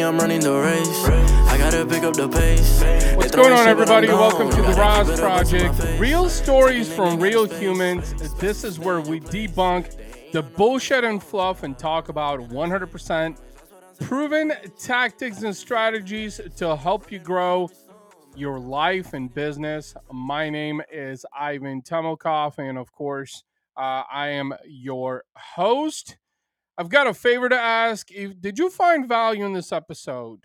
money, I'm running the race. I gotta pick up the pace. What's going on, everybody? Welcome to the RAS Project. Real stories from real humans. This is where we debunk the bullshit and fluff and talk about 100% proven tactics and strategies to help you grow your life and business. My name is Ivan Temelkov, and of course, uh, I am your host. I've got a favor to ask. Did you find value in this episode?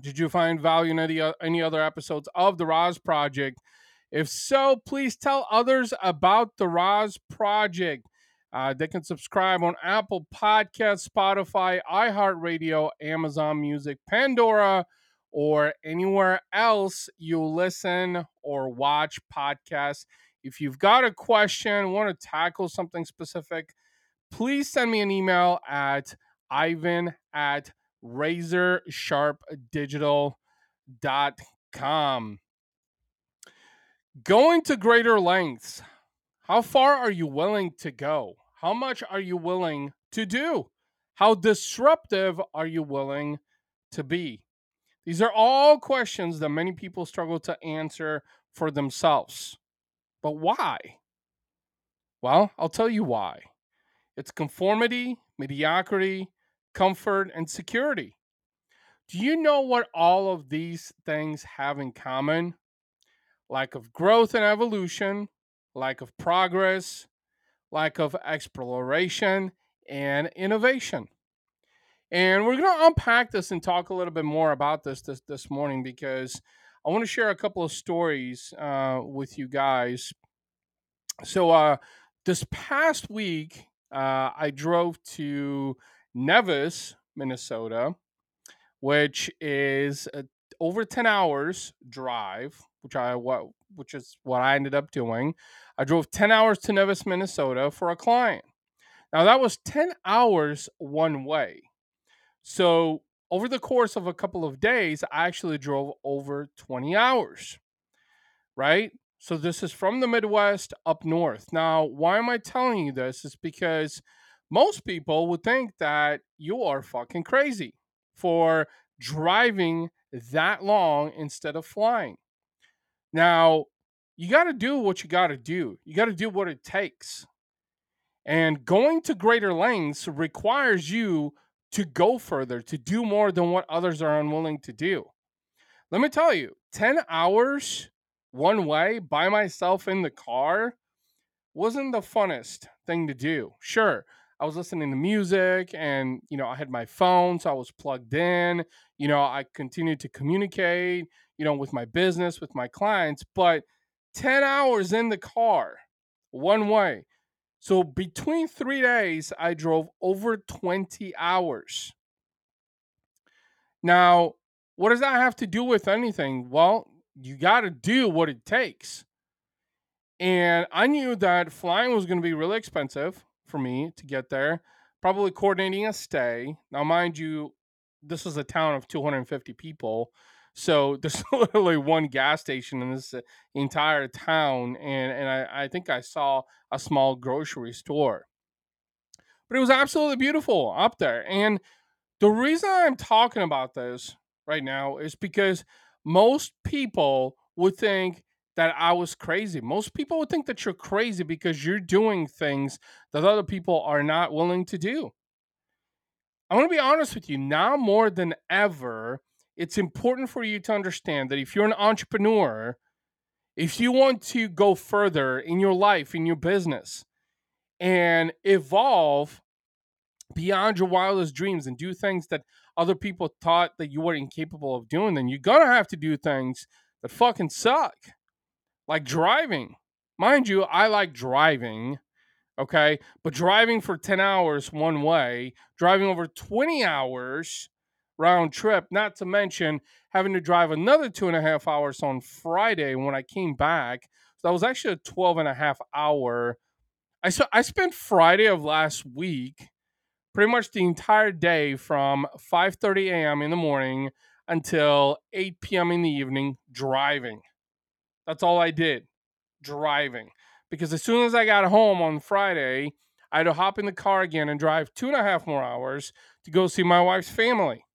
Did you find value in any, any other episodes of the RAS Project? If so, please tell others about the RAS Project. Uh, they can subscribe on Apple Podcasts, Spotify, iHeartRadio, Amazon Music, Pandora, or anywhere else you listen or watch podcasts. If you've got a question, want to tackle something specific, please send me an email at ivan at razorsharpdigital.com. Going to greater lengths. How far are you willing to go? How much are you willing to do? How disruptive are you willing to be? These are all questions that many people struggle to answer for themselves. But why? Well, I'll tell you why. It's conformity, mediocrity, comfort, and security. Do you know what all of these things have in common? Lack of growth and evolution, lack of progress, lack of exploration, and innovation. And we're going to unpack this and talk a little bit more about this this, this morning because I want to share a couple of stories uh, with you guys. So, uh, this past week, uh, I drove to Nevis, Minnesota, which is over 10 hours drive, which I what which is what I ended up doing. I drove 10 hours to Nevis, Minnesota for a client. Now that was 10 hours one way. So over the course of a couple of days, I actually drove over 20 hours. Right? So this is from the Midwest up north. Now, why am I telling you this? Is because most people would think that you are fucking crazy for driving that long instead of flying. Now, you got to do what you got to do. You got to do what it takes. And going to greater lengths requires you to go further, to do more than what others are unwilling to do. Let me tell you, 10 hours one way by myself in the car wasn't the funnest thing to do. Sure, I was listening to music and, you know, I had my phone, so I was plugged in. You know, I continued to communicate, you know, with my business, with my clients, but 10 hours in the car, one way. So between three days, I drove over 20 hours. Now, what does that have to do with anything? Well, you got to do what it takes. And I knew that flying was going to be really expensive for me to get there. Probably coordinating a stay. Now, mind you, this is a town of 250 people. So there's literally one gas station in this uh, entire town. And, and I, I think I saw a small grocery store. But it was absolutely beautiful up there. And the reason I'm talking about this right now is because most people would think that I was crazy. Most people would think that you're crazy because you're doing things that other people are not willing to do. I'm going to be honest with you, now more than ever, it's important for you to understand that if you're an entrepreneur, if you want to go further in your life, in your business, and evolve beyond your wildest dreams and do things that other people thought that you were incapable of doing, then you're to have to do things that fucking suck like driving. Mind you, I like driving, okay? But driving for 10 hours one way, driving over 20 hours round trip, not to mention having to drive another two and a half hours on Friday when I came back. So that was actually a 12 and a half hour. I, so I spent Friday of last week pretty much the entire day from 5.30 a.m. in the morning until 8 p.m. in the evening driving. That's all I did, driving. Because as soon as I got home on Friday, I had to hop in the car again and drive two and a half more hours to go see my wife's family.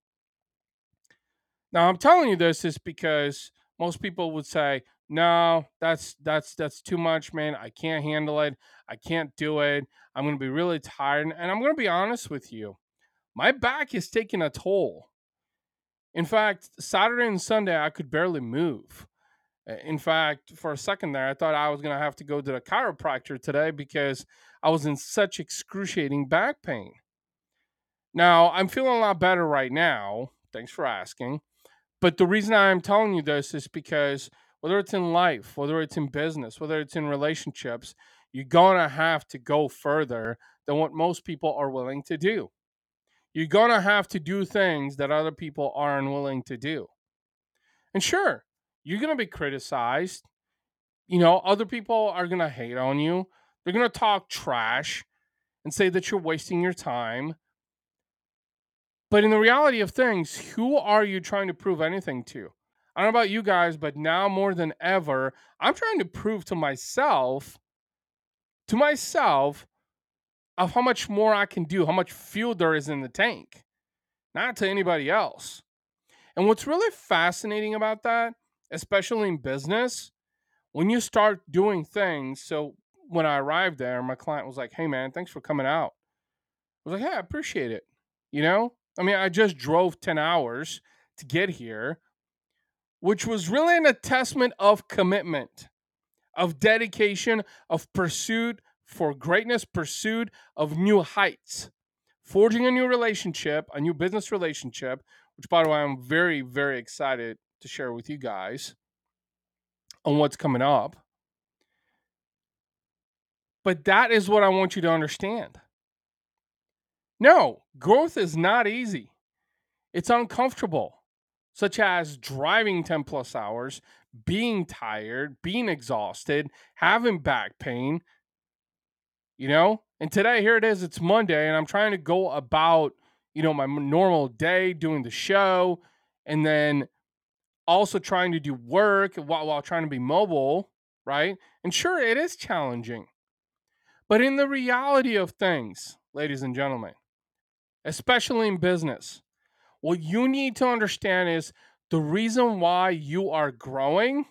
Now, I'm telling you this is because most people would say, "No, that's that's that's too much, man. I can't handle it. I can't do it. I'm to be really tired." And I'm to be honest with you. My back is taking a toll. In fact, Saturday and Sunday I could barely move. In fact, for a second there, I thought I was to have to go to the chiropractor today because I was in such excruciating back pain. Now, I'm feeling a lot better right now. Thanks for asking. But the reason I'm telling you this is because whether it's in life, whether it's in business, whether it's in relationships, you're going to have to go further than what most people are willing to do. You're going to have to do things that other people are unwilling to do. And sure, you're going to be criticized. You know, other people are going to hate on you. They're going to talk trash and say that you're wasting your time. But in the reality of things, who are you trying to prove anything to? I don't know about you guys, but now more than ever, I'm trying to prove to myself, to myself, of how much more I can do, how much fuel there is in the tank, not to anybody else. And what's really fascinating about that, especially in business, when you start doing things. So when I arrived there, my client was like, Hey man, thanks for coming out. I was like, Hey, I appreciate it. You know, I mean, I just drove 10 hours to get here, which was really an attestament of commitment, of dedication, of pursuit for greatness, pursuit of new heights, forging a new relationship, a new business relationship, which, by the way, I'm very, very excited to share with you guys on what's coming up. But that is what I want you to understand. No, growth is not easy. It's uncomfortable, such as driving 10 plus hours, being tired, being exhausted, having back pain. You know? And today, here it is, it's Monday, and I'm trying to go about, you know, my normal day doing the show and then also trying to do work while, while trying to be mobile, right? And sure, it is challenging. But in the reality of things, ladies and gentlemen, especially in business, what you need to understand is the reason why you are growing,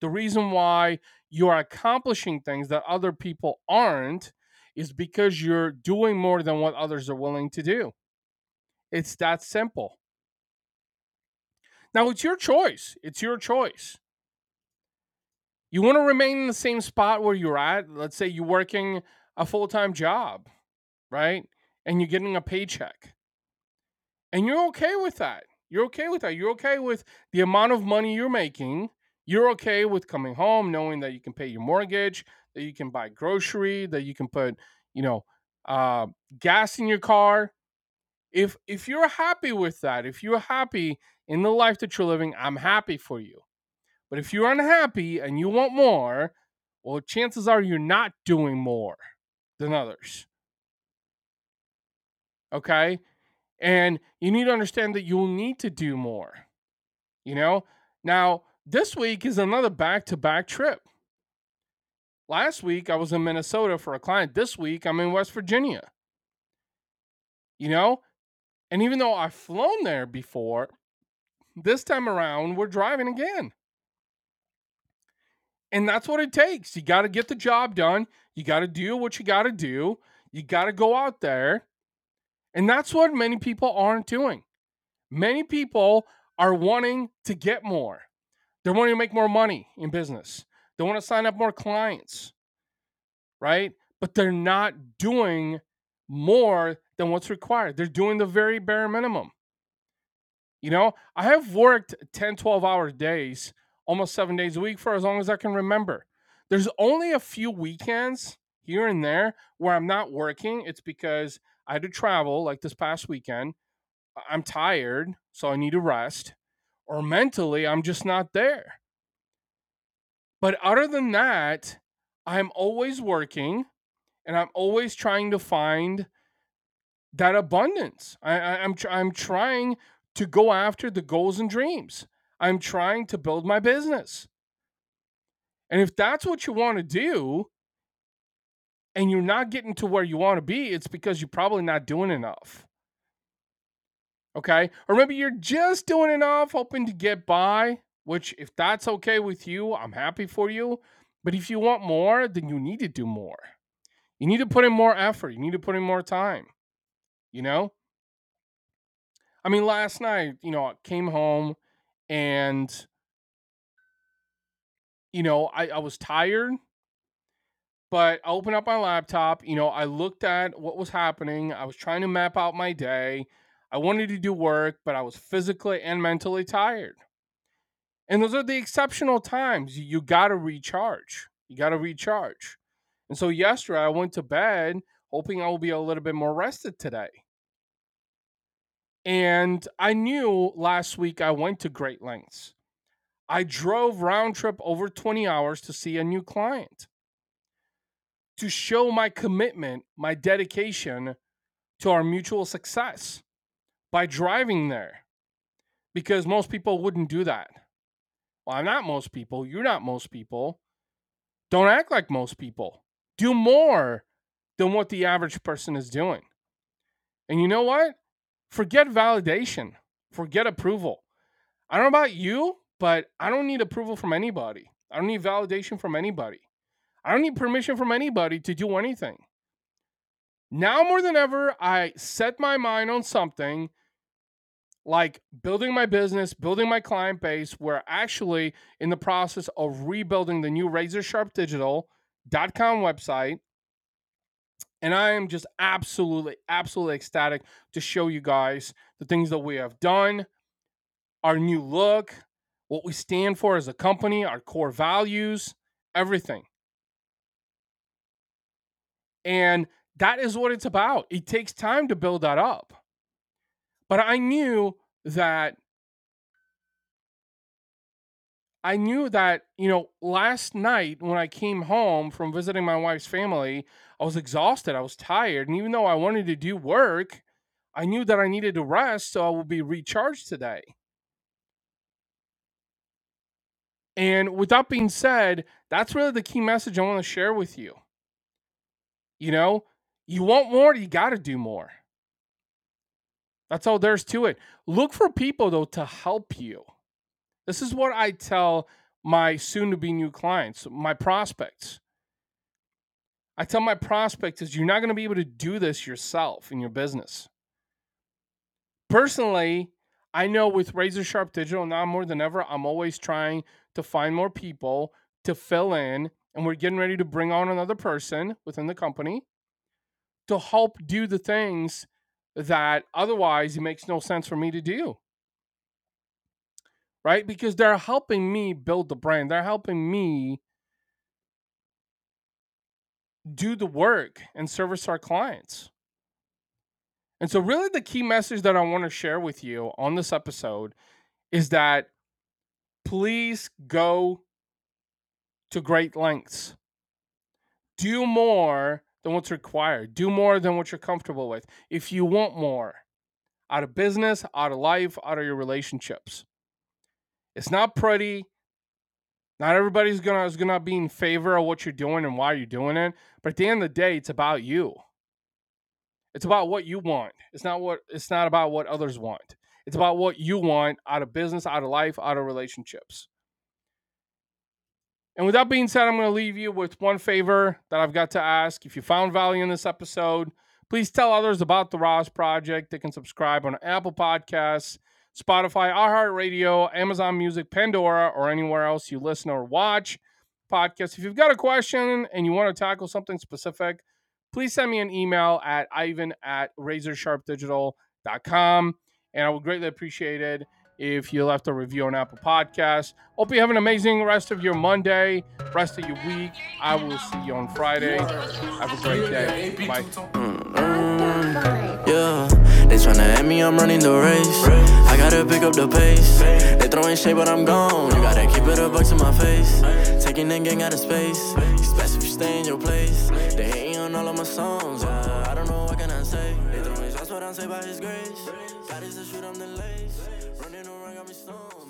the reason why you are accomplishing things that other people aren't, is because you're doing more than what others are willing to do. It's that simple. Now, it's your choice. It's your choice. You want to remain in the same spot where you're at. Let's say you're working a full time job, right? And you're getting a paycheck. And you're okay with that. You're okay with that. You're okay with the amount of money you're making. You're okay with coming home knowing that you can pay your mortgage, that you can buy grocery, that you can put, you know, uh, gas in your car. If if you're happy with that, if you're happy in the life that you're living, I'm happy for you. But if you're unhappy and you want more, well, chances are you're not doing more than others. Okay? And you need to understand that you'll need to do more. You know? Now, this week is another back to back trip. Last week, I was in Minnesota for a client. This week, I'm in West Virginia. You know? And even though I've flown there before, this time around, we're driving again. And that's what it takes. You got to get the job done. You got to do what you got to do. You got to go out there. And that's what many people aren't doing. Many people are wanting to get more. They're wanting to make more money in business. They want to sign up more clients, right? But they're not doing more than what's required. They're doing the very bare minimum. You know, I have worked 10, 12 hour days, almost seven days a week for as long as I can remember. There's only a few weekends here and there where I'm not working. It's because I had to travel, like this past weekend. I'm tired, so I need to rest. Or mentally, I'm just not there. But other than that, I'm always working and I'm always trying to find that abundance. I, I, I'm, I'm trying to go after the goals and dreams. I'm trying to build my business. And if that's what you want to do, and you're not getting to where you want to be, it's because you're probably not doing enough. Okay. Or maybe you're just doing enough, hoping to get by, which, if that's okay with you, I'm happy for you. But if you want more, then you need to do more. You need to put in more effort. You need to put in more time. You know? I mean, last night, you know, I came home and, you know, I, I was tired, but I opened up my laptop. You know, I looked at what was happening. I was trying to map out my day. I wanted to do work, but I was physically and mentally tired. And those are the exceptional times you, got to recharge. You got to recharge. And so yesterday I went to bed hoping I will be a little bit more rested today. And I knew last week I went to great lengths. I drove round trip over 20 hours to see a new client to show my commitment, my dedication to our mutual success by driving there because most people wouldn't do that. Well, I'm not most people. You're not most people. Don't act like most people. Do more than what the average person is doing. And you know what? Forget validation, forget approval. I don't know about you, but I don't need approval from anybody. I don't need validation from anybody. I don't need permission from anybody to do anything. Now more than ever, I set my mind on something like building my business, building my client base. We're actually in the process of rebuilding the new RazorSharpDigital.com website. And I am just absolutely, absolutely ecstatic to show you guys the things that we have done, our new look, what we stand for as a company, our core values, everything. And that is what it's about. It takes time to build that up. But I knew that I knew that, you know, last night when I came home from visiting my wife's family, I was exhausted. I was tired. And even though I wanted to do work, I knew that I needed to rest so I would be recharged today. And with that being said, that's really the key message I want to share with you. You know, you want more, you got to do more. That's all there's to it. Look for people, though, to help you. This is what I tell my soon to be new clients, my prospects. I tell my prospects is you're not going to be able to do this yourself in your business. Personally, I know with Razor Sharp Digital now more than ever, I'm always trying to find more people to fill in, and we're getting ready to bring on another person within the company to help do the things that otherwise it makes no sense for me to do. Right? Because they're helping me build the brand. They're helping me do the work and service our clients. And so, really, the key message that I want to share with you on this episode is that please go to great lengths. Do more than what's required. Do more than what you're comfortable with. If you want more out of business, out of life, out of your relationships, it's not pretty. Not everybody's gonna is gonna be in favor of what you're doing and why you're doing it. But at the end of the day, it's about you. It's about what you want. It's not what it's not about what others want. It's about what you want out of business, out of life, out of relationships. And with that being said, I'm going to leave you with one favor that I've got to ask. If you found value in this episode, please tell others about the RAS Project. They can subscribe on Apple Podcasts, Spotify, iHeartRadio, Amazon Music, Pandora, or anywhere else you listen or watch podcasts. If you've got a question and you want to tackle something specific, please send me an email at ivan at razorsharpdigital.com. And I would greatly appreciate it if you left a review on Apple Podcasts. Hope you have an amazing rest of your Monday, rest of your week. I will see you on Friday. Have a great day. Bye. Mm, yeah, they tryna at me, I'm running the race. I gotta pick up the pace. They throwing shade, but I'm gone. You gotta keep it a buck to my face. Taking that gang out of space. It's best if you stay in your place. They hating on all of my songs. Yeah, I don't know what can I say. They throwing shots, but I'm saved by His grace. Is the shoot, I'm the lace. Running around, got me stoned.